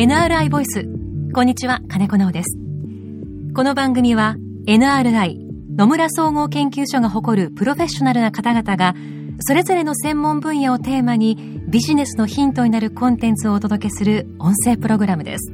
NRI ボイス。こんにちは金子直です。この番組は NRI 野村総合研究所が誇るプロフェッショナルな方々がそれぞれの専門分野をテーマにビジネスのヒントになるコンテンツをお届けする音声プログラムです。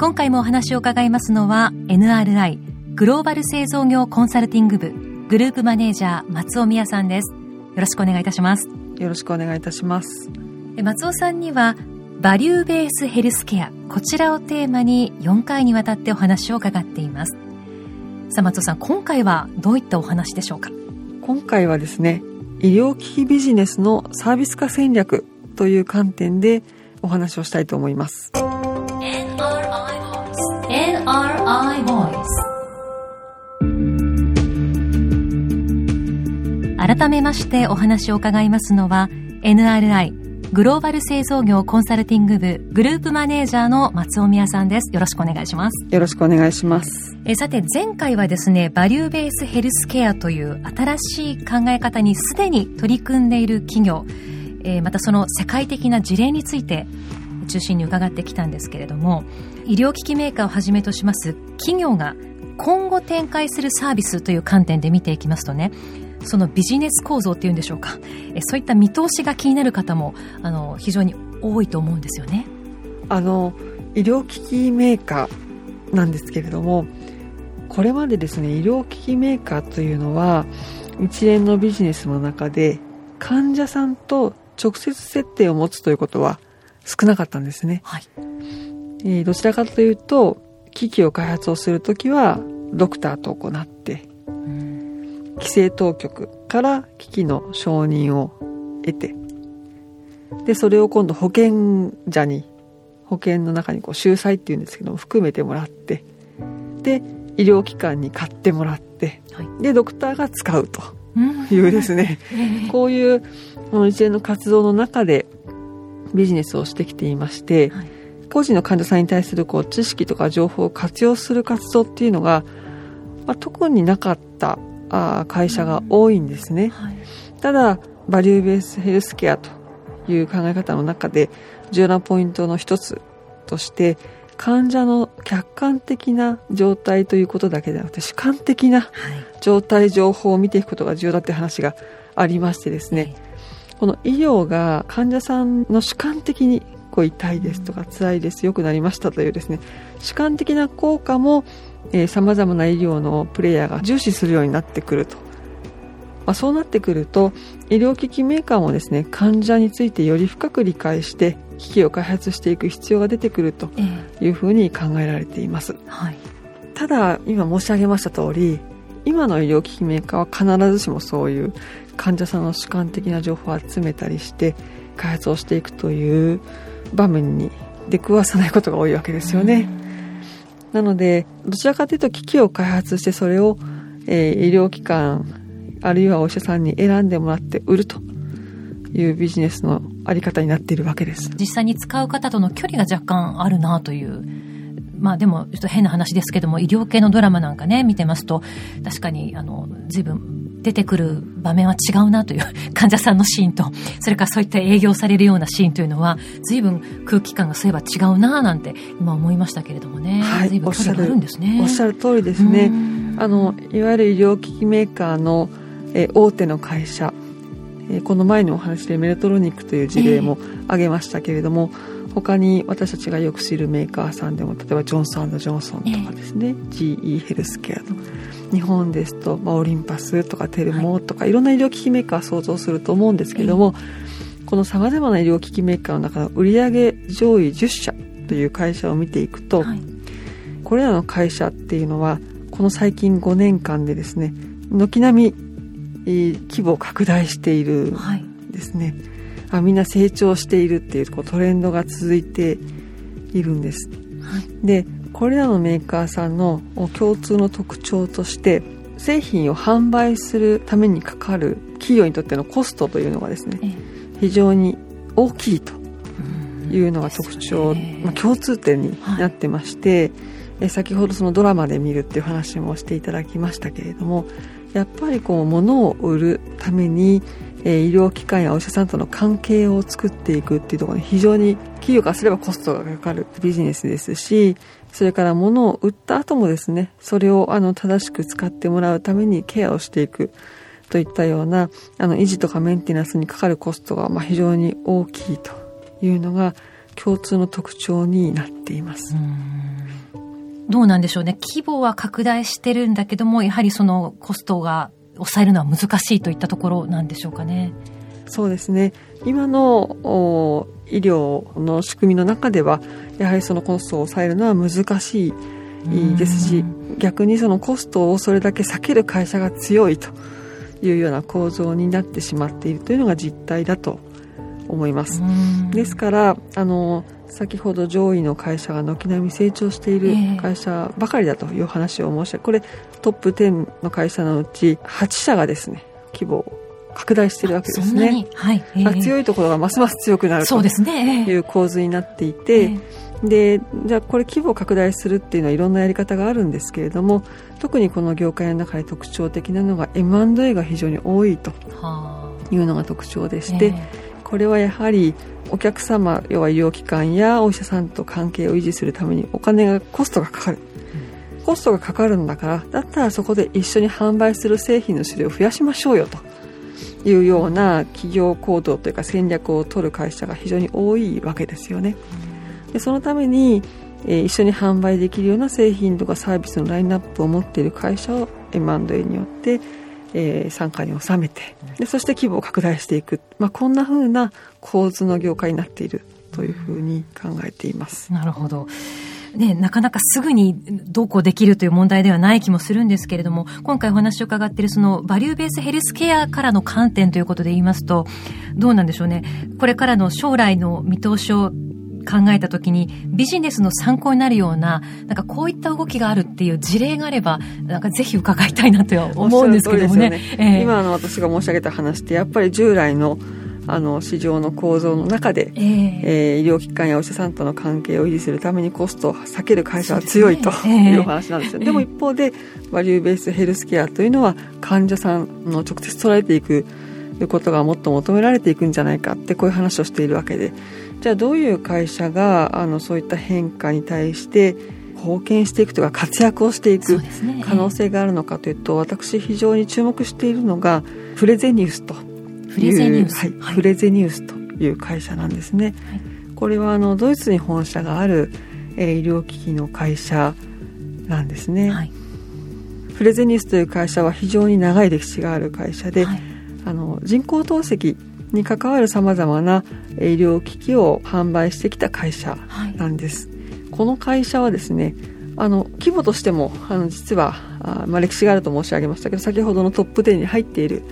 今回もお話を伺いますのは NRI グローバル製造業コンサルティング部グループマネージャー松尾美也さんです。よろしくお願いいたします。よろしくお願いいたします。松尾さんにはバリューベースヘルスケア。こちらをテーマに4回にわたってお話を伺っています。さあ松尾さん今回はどういったお話でしょうか？今回はですね医療機器ビジネスのサービス化戦略という観点でお話をしたいと思います。改めましてお話を伺いますのは NRI グローバル製造業コンサルティング部グループマネージャーの松尾宮さんです。よろしくお願いします。よろしくお願いします。えさて前回はですねバリューベースヘルスケアという新しい考え方にすでに取り組んでいる企業、えー、またその世界的な事例について中心に伺ってきたんですけれども医療機器メーカーをはじめとします企業が今後展開するサービスという観点で見ていきますとねそのビジネス構造っていうんでしょうか。えそういった見通しが気になる方もあの非常に多いと思うんですよね。あの医療機器メーカーなんですけれどもこれまでですね医療機器メーカーというのは一連のビジネスの中で患者さんと直接接点を持つということは少なかったんですね、はい。えー、どちらかというと機器を開発をするときはドクターと行って規制当局から機器の承認を得てでそれを今度保険者に保険の中にこう収載っていうんですけども含めてもらってで医療機関に買ってもらって、はい、でドクターが使うというですね、う ん、こういうこの一連の活動の中でビジネスをしてきていまして、はい、個人の患者さんに対するこう知識とか情報を活用する活動っていうのが、まあ、特になかったあ会社が多いんですね、はい、ただバリューベースヘルスケアという考え方の中で重要なポイントの一つとして患者の客観的な状態ということだけではなくて主観的な状態情報を見ていくことが重要だって話がありましてですね、この医療が患者さんの主観的にこう痛いですとか辛いです良くなりましたというですね主観的な効果もさまざまな医療のプレイヤーが重視するようになってくると、まあ、そうなってくると医療機器メーカーもですね患者についてより深く理解して機器を開発していく必要が出てくるというふうに考えられています、えーはい、ただ今申し上げました通り今の医療機器メーカーは必ずしもそういう患者さんの主観的な情報を集めたりして開発をしていくという場面に出くわさないことが多いわけですよね。なのでどちらかというと機器を開発してそれを、えー、医療機関あるいはお医者さんに選んでもらって売るというビジネスのあり方になっているわけです実際に使う方との距離が若干あるなというまあでもちょっと変な話ですけども医療系のドラマなんかね見てますと確かにあの随分出てくる場面は違うなという患者さんのシーンとそれからそういった営業されるようなシーンというのは随分空気感がそういえば違うななんて今思いましたけれどもね、はい、随分距離があるんですね。おっしゃる通りですね。あのいわゆる医療機器メーカーの、え大手の会社えこの前のお話でメルトロニックという事例も挙げましたけれども、えー、他に私たちがよく知るメーカーさんでも例えばジョンソンジョンソンとかですね、えー、GE ヘルスケアとか日本ですと、まあ、オリンパスとかテルモとか、はい、いろんな医療機器メーカー想像すると思うんですけれども、このさまざまな医療機器メーカーの中の売上上位10社という会社を見ていくと、はい、これらの会社っていうのはこの最近5年間でですね軒並み規模を拡大しているんですね、はい、あみんな成長しているっていうこうトレンドが続いているんです、はい、でこれらのメーカーさんの共通の特徴として製品を販売するためにかかる企業にとってのコストというのがですね、非常に大きいというのが特徴、まあ、共通点になってまして、はい、先ほどそのドラマで見るっていう話もしていただきましたけれどもやっぱりこう物を売るためにえー、医療機関やお医者さんとの関係を作っていくっていうところに非常に企業からすればコストがかかるビジネスですしそれから物を売った後もですねそれをあの正しく使ってもらうためにケアをしていくといったようなあの維持とかメンテナンスにかかるコストがまあ非常に大きいというのが共通の特徴になっています。どうなんでしょうね。規模は拡大してるんだけども、やはりそのコストが抑えるのは難しいといったところなんでしょうかね。そうですね。今の医療の仕組みの中では、やはりそのコストを抑えるのは難しいですし、逆にそのコストをそれだけ避ける会社が強いというような構造になってしまっているというのが実態だと思います。ですからあの先ほど上位の会社が軒並み成長している会社ばかりだという話を申し上げこれトップ10の会社のうち8社がですね規模を拡大しているわけですね。はい。えー、強いところがますます強くなるという構図になっていて、えー、でじゃあこれ規模を拡大するっていうのはいろんなやり方があるんですけれども特にこの業界の中で特徴的なのが M&A が非常に多いというのが特徴でして、えーこれはやはりお客様要は医療機関やお医者さんと関係を維持するためにお金がコストがかかる、コストがかかるんだからだったらそこで一緒に販売する製品の種類を増やしましょうよというような企業行動というか戦略を取る会社が非常に多いわけですよね。でそのために、えー、一緒に販売できるような製品とかサービスのラインナップを持っている会社を M&A によってえー、傘下に収めてでそして規模を拡大していく、まあ、こんなふうな構図の業界になっているというふうに考えています。なるほどね、なかなかすぐにどうこうできるという問題ではない気もするんですけれども、今回お話を伺っているそのバリューベースヘルスケアからの観点ということで言いますと、どうなんでしょうね。これからの将来の見通しを考えたときにビジネスの参考になるような、なんかこういった動きがあるっていう事例があれば、なんかぜひ伺いたいなと思うんですけどもね。ねえー、今の私が申し上げた話って、やっぱり従来のあの市場の構造の中で、えー、えー、医療機関やお医者さんとの関係を維持するためにコストを避ける会社は強いというお話なんですよ、ね、でも一方でバリューベースヘルスケアというのは患者さんの直接捉えていくことがもっと求められていくんじゃないかってこういう話をしているわけで。じゃあどういう会社があのそういった変化に対して貢献していくというか活躍をしていく可能性があるのかというと、私非常に注目しているのがフレゼニウスというはい、フレゼニウスという会社なんですね。はい、これはあのドイツに本社がある、えー、医療機器の会社なんですね。はい、フレゼニウスという会社は非常に長い歴史がある会社で、あの人工透析に関わるさまざまな医療機器を販売してきた会社なんです。はい、この会社はですねあの規模としてもあの実はあ、まあ、歴史があると申し上げましたけど先ほどのトップ10に入っている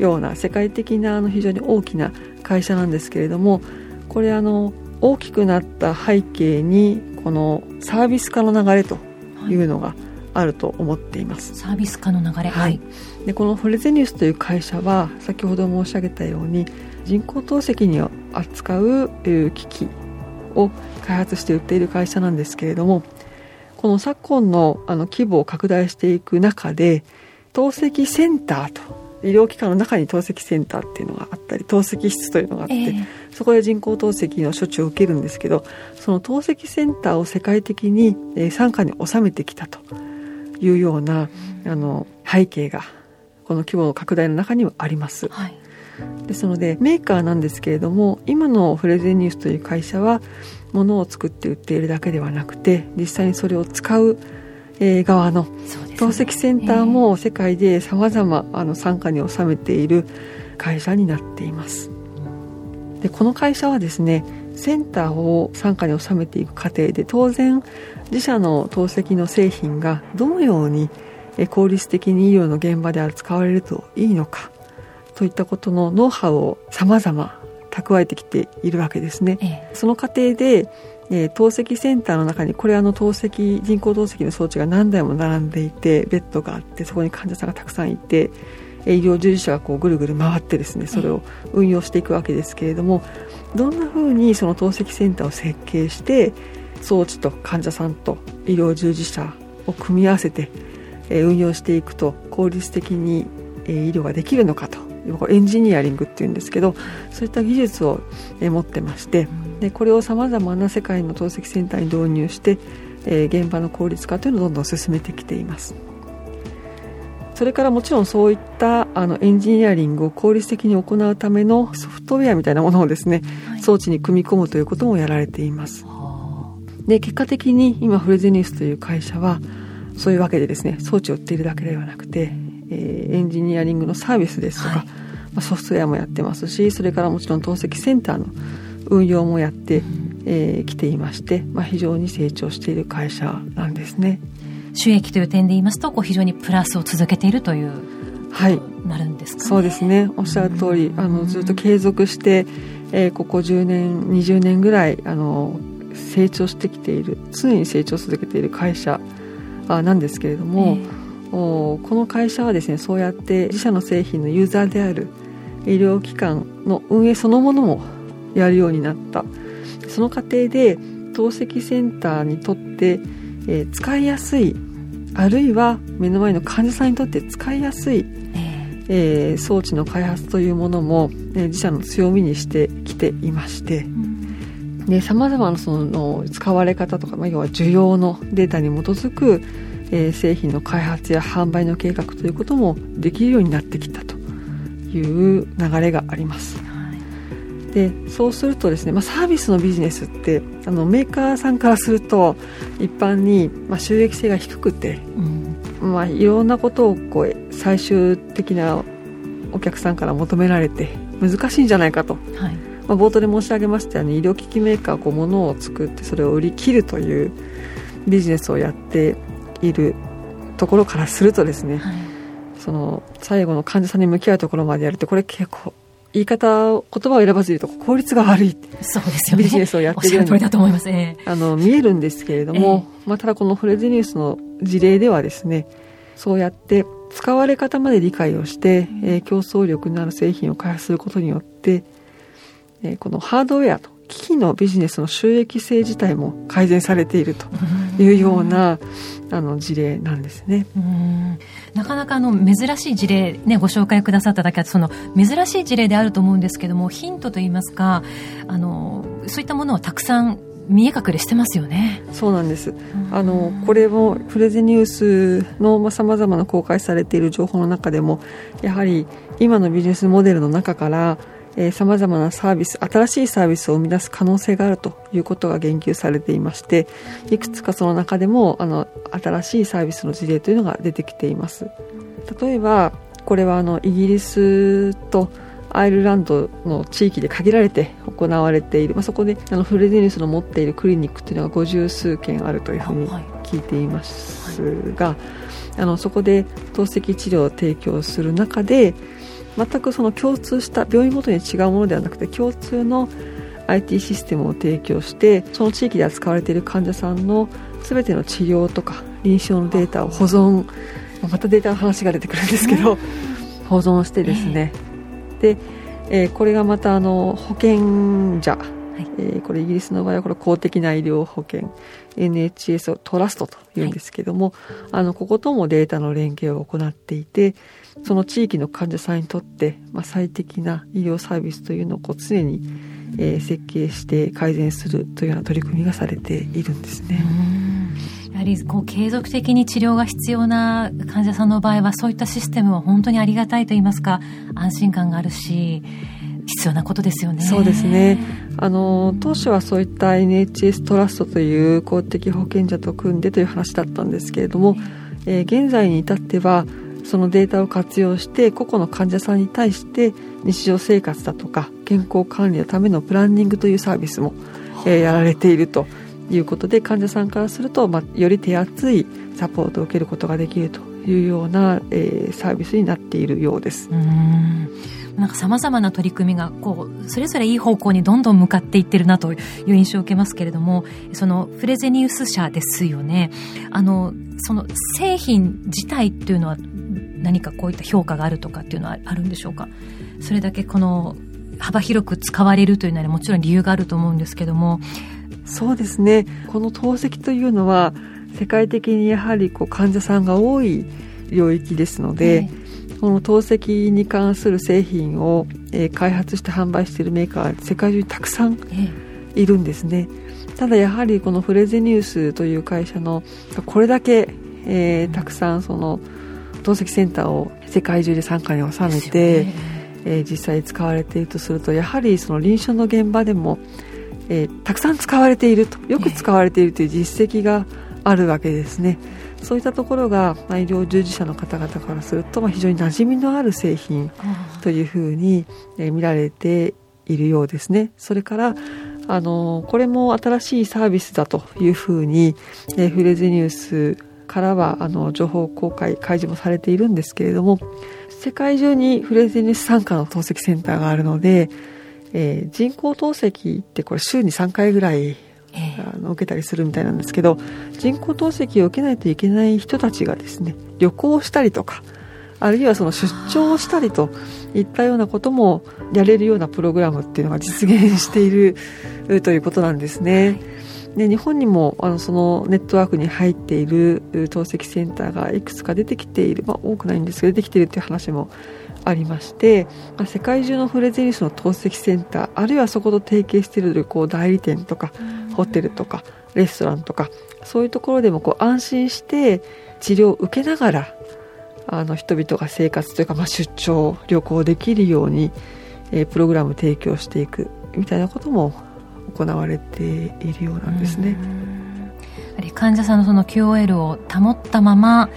ような世界的なあの非常に大きな会社なんですけれどもこれあの大きくなった背景にこのサービス化の流れとい。うのがあると思っています。サービス化の流れ、はい、でこのフレゼニウスという会社は先ほど申し上げたように人工透析に扱う機器を開発して売っている会社なんですけれどもこの昨今のあの規模を拡大していく中で透析センターと医療機関の中に透析センターっていうのがあったり透析室というのがあって、えー、そこで人工透析の処置を受けるんですけどその透析センターを世界的に傘下に収めてきたというような、あの背景がこの規模の拡大の中にはあります。はい。ですのでメーカーなんですけれども今のフレゼニウスという会社は物を作って売っているだけではなくて実際にそれを使う側の透析センターも世界でさまざま傘下に収めている会社になっています。でこの会社はですねセンターを傘下に収めていく過程で当然自社の透析の製品がどのように効率的に医療の現場で扱われるといいのかといったことのノウハウを様々蓄えてきているわけですね。ええ、その過程で、えー、透析センターの中にこれあの透析人工透析の装置が何台も並んでいてベッドがあってそこに患者さんがたくさんいて医療従事者がこうぐるぐる回ってですねそれを運用していくわけですけれどもどんなふうにその透析センターを設計して装置と患者さんと医療従事者を組み合わせて運用していくと効率的に医療ができるのかとエンジニアリングっていうんですけどそういった技術を持ってましてでこれをさまざまな世界の透析センターに導入して、えー、現場の効率化というのをどんどん進めてきています。それからもちろんそういったあのエンジニアリングを効率的に行うためのソフトウェアみたいなものをですね、はい、装置に組み込むということもやられています。で結果的に今フレゼニウスという会社はそういうわけでですね装置を売っているだけではなくて、えー、エンジニアリングのサービスですとか、はい、まあ、ソフトウェアもやってますしそれからもちろん透析センターの運用もやってき、えー、ていまして、まあ、非常に成長している会社なんですね。収益という点で言いますとこう非常にプラスを続けているというはい。なるんですか、ね、そうですね。おっしゃる通りあのずっと継続して、えー、ここ10年20年ぐらいあの成長してきている常に成長を続けている会社なんですけれども、えー、この会社はですねそうやって自社の製品のユーザーである医療機関の運営そのものもやるようになった。その過程で透析センターにとって、えー、使いやすいあるいは目の前の患者さんにとって使いやすい、えー、装置の開発というものも、えー、自社の強みにしてきていまして、さまざまなその使われ方とか、まあ、要は需要のデータに基づく、えー、製品の開発や販売の計画ということもできるようになってきたという流れがあります。でそうするとですね、まあ、サービスのビジネスってあのメーカーさんからすると一般に、まあ、収益性が低くて、うん、まあ、いろんなことをこう最終的なお客さんから求められて難しいんじゃないかと、はい。まあ、冒頭で申し上げましたように医療機器メーカーはこう物を作ってそれを売り切るというビジネスをやっているところからするとですね、はい、その最後の患者さんに向き合うところまでやるとこれ結構言い方言葉を選ばず言うと効率が悪いそうですよ、ね、ビジネスをやってるようにだと思います、ね、あの見えるんですけれども、えー、まあ、ただこのフレズニュースの事例ではですねそうやって使われ方まで理解をして、えー、競争力のある製品を開発することによって、えー、このハードウェアと機器のビジネスの収益性自体も改善されているというようなあの事例なんですね。なかなかあの珍しい事例、ね、ご紹介くださっただけあってその珍しい事例であると思うんですけどもヒントといいますかあのそういったものはたくさん見え隠れしてますよね。そうなんです。あのこれもプレゼニュースのさまざまな公開されている情報の中でもやはり今のビジネスモデルの中からさまざまなサービス新しいサービスを生み出す可能性があるということが言及されていましていくつかその中でもあの新しいサービスの事例というのが出てきています。例えばこれはあのイギリスとアイルランドの地域で限られて行われている、まあ、そこであのフレデニスの持っているクリニックというのが五十数件あるというふうに聞いていますが、はい、あのそこで透析治療を提供する中で全くその共通した病院ごとに違うものではなくて共通の IT システムを提供してその地域で扱われている患者さんの全ての治療とか臨床のデータを保存またデータの話が出てくるんですけど、保存してですね、で、えー、これがまたあの保険者、はい、えー、これイギリスの場合はこれ公的な医療保険 NHS をトラストというんですけども、はい、あのここともデータの連携を行っていてその地域の患者さんにとって、まあ、最適な医療サービスというのをこう常に、えー、設計して改善するというような取り組みがされているんですね。やはりこう継続的に治療が必要な患者さんの場合はそういったシステムは本当にありがたいと言いますか安心感があるし必要なことですよね。そうですね。あの当初はそういった NHS トラストという公的保険者と組んでという話だったんですけれども、えー、現在に至ってはそのデータを活用して個々の患者さんに対して日常生活だとか健康管理のためのプランニングというサービスも、えー、やられているということで患者さんからすると、まあ、より手厚いサポートを受けることができるというような、えー、サービスになっているようです。うんなんか様々な取り組みがこうそれぞれいい方向にどんどん向かっていってるなという印象を受けますけれどもそのフレゼニウス社ですよね。あのその製品自体っていうのは何かこういった評価があるとかっていうのはあるんでしょうか？それだけこの幅広く使われるというのはもちろん理由があると思うんですけども。そうですね。この透析というのは世界的にやはりこう患者さんが多い領域ですので、この透析に関する製品を、えー、開発して販売しているメーカー世界中にたくさんいるんですね、ただやはりこのフレゼニュースという会社のこれだけ、えー、たくさんその透析センターを世界中で傘下に収めて、ね。えー、実際使われているとするとやはりその臨床の現場でも、えー、たくさん使われていると。よく使われているという実績があるわけですね。そういったところが、まあ、医療従事者の方々からすると、まあ、非常に馴染みのある製品というふうに、えー、見られているようですね。それからあのこれも新しいサービスだというふうに、えー、フレゼニュースからはあの情報公開開示もされているんですけれども世界中にフレゼニュース参加の透析センターがあるので、えー、人工透析ってこれ週に3回ぐらいあの受けたりするみたいなんですけど人工透析を受けないといけない人たちがですね旅行したりとかあるいはその出張をしたりといったようなこともやれるようなプログラムっていうのが実現している ということなんですね。で日本にもあのそのネットワークに入っている透析センターがいくつか出てきている、まあ、多くないんですけど出てきているという話もありまして、まあ、世界中のフレゼリスの透析センターあるいはそこと提携している旅行代理店とかホテルとかレストランとかそういうところでもこう安心して治療を受けながらあの人々が生活というか、まあ、出張旅行できるように、えー、プログラム提供していくみたいなことも行われているようなんですね。患者さんのその QOL を保ったまま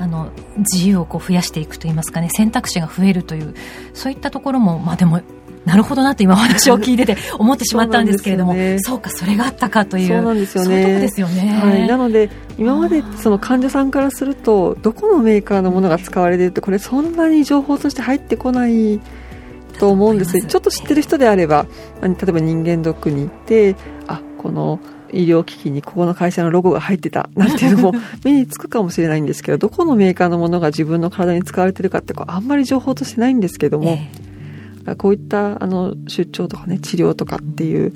あの自由をこう増やしていくといいますかね選択肢が増えるというそういったところもまあでもなるほどなと今お話を聞いてて 思ってしまったんですけれどもそう、ね,、かそれがあったかというそうなんですよね。ですよね、はい、なので今までその患者さんからするとどこのメーカーのものが使われているってこれそんなに情報として入ってこないと思うんです。ちょっと知ってる人であれば例えば人間ドックに行ってあこの医療機器にここの会社のロゴが入ってたなんていうのも 目につくかもしれないんですけどどこのメーカーのものが自分の体に使われてるかってこうあんまり情報としてないんですけども、えー、こういったあの出張とかね治療とかっていう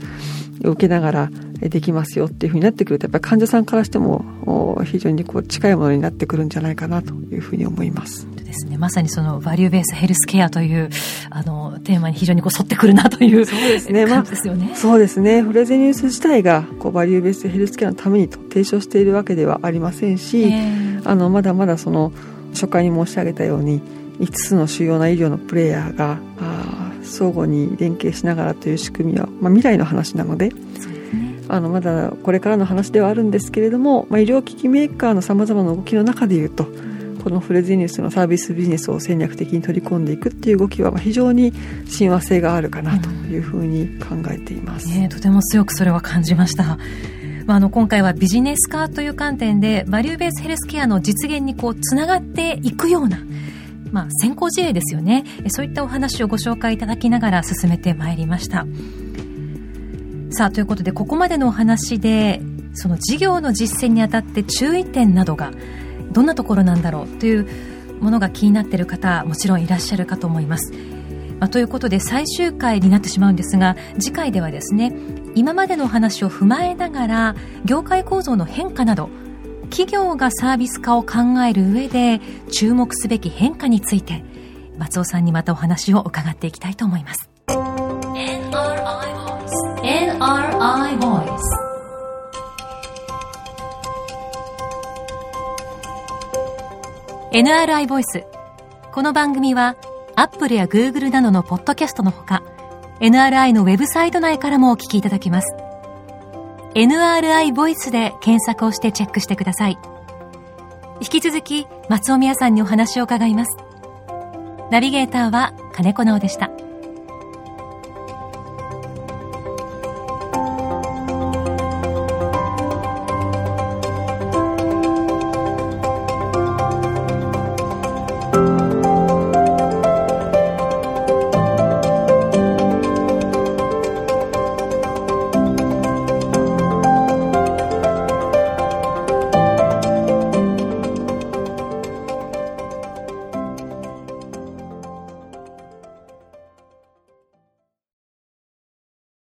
受けながらできますよっていうふうになってくるとやっぱり患者さんからしても非常にこう近いものになってくるんじゃないかなというふうに思います。ですね、まさにそのバリューベースヘルスケアというあのテーマに非常にこう沿ってくるなというそうですね、まあ、ですよね。そうですね。フレゼニュース自体がこうバリューベースヘルスケアのためにと提唱しているわけではありませんし、あのまだまだその初回に申し上げたように5つの主要な医療のプレイヤーがあ相互に連携しながらという仕組みは、まあ、未来の話なので。あのまだこれからの話ではあるんですけれども、まあ、医療機器メーカーのさまざまな動きの中でいうとこのフレゼニウスのサービスビジネスを戦略的に取り込んでいくっていう動きは非常に親和性があるかなというふうに考えています、うんね、とても強くそれは感じました。まあ、あの今回はビジネス化という観点でバリューベースヘルスケアの実現にこうつながっていくような、まあ、先行事例ですよね。そういったお話をご紹介いただきながら進めてまいりました。さあということでここまでのお話でその事業の実践にあたって注意点などがどんなところなんだろうというものが気になっている方もちろんいらっしゃるかと思います。まあ、ということで最終回になってしまうんですが次回ではですね今までの話を踏まえながら業界構造の変化など企業がサービス化を考える上で注目すべき変化について松尾さんにまたお話を伺っていきたいと思います。NRI Voice NRI Voice NRI ボイス。この番組は、アップルやグーグルなどのポッドキャストのほか、NRI のウェブサイト内からもお聞きいただけます。NRI ボイスで検索をしてチェックしてください。引き続き、松尾宮さんにお話を伺います。ナビゲーターは金子直でした。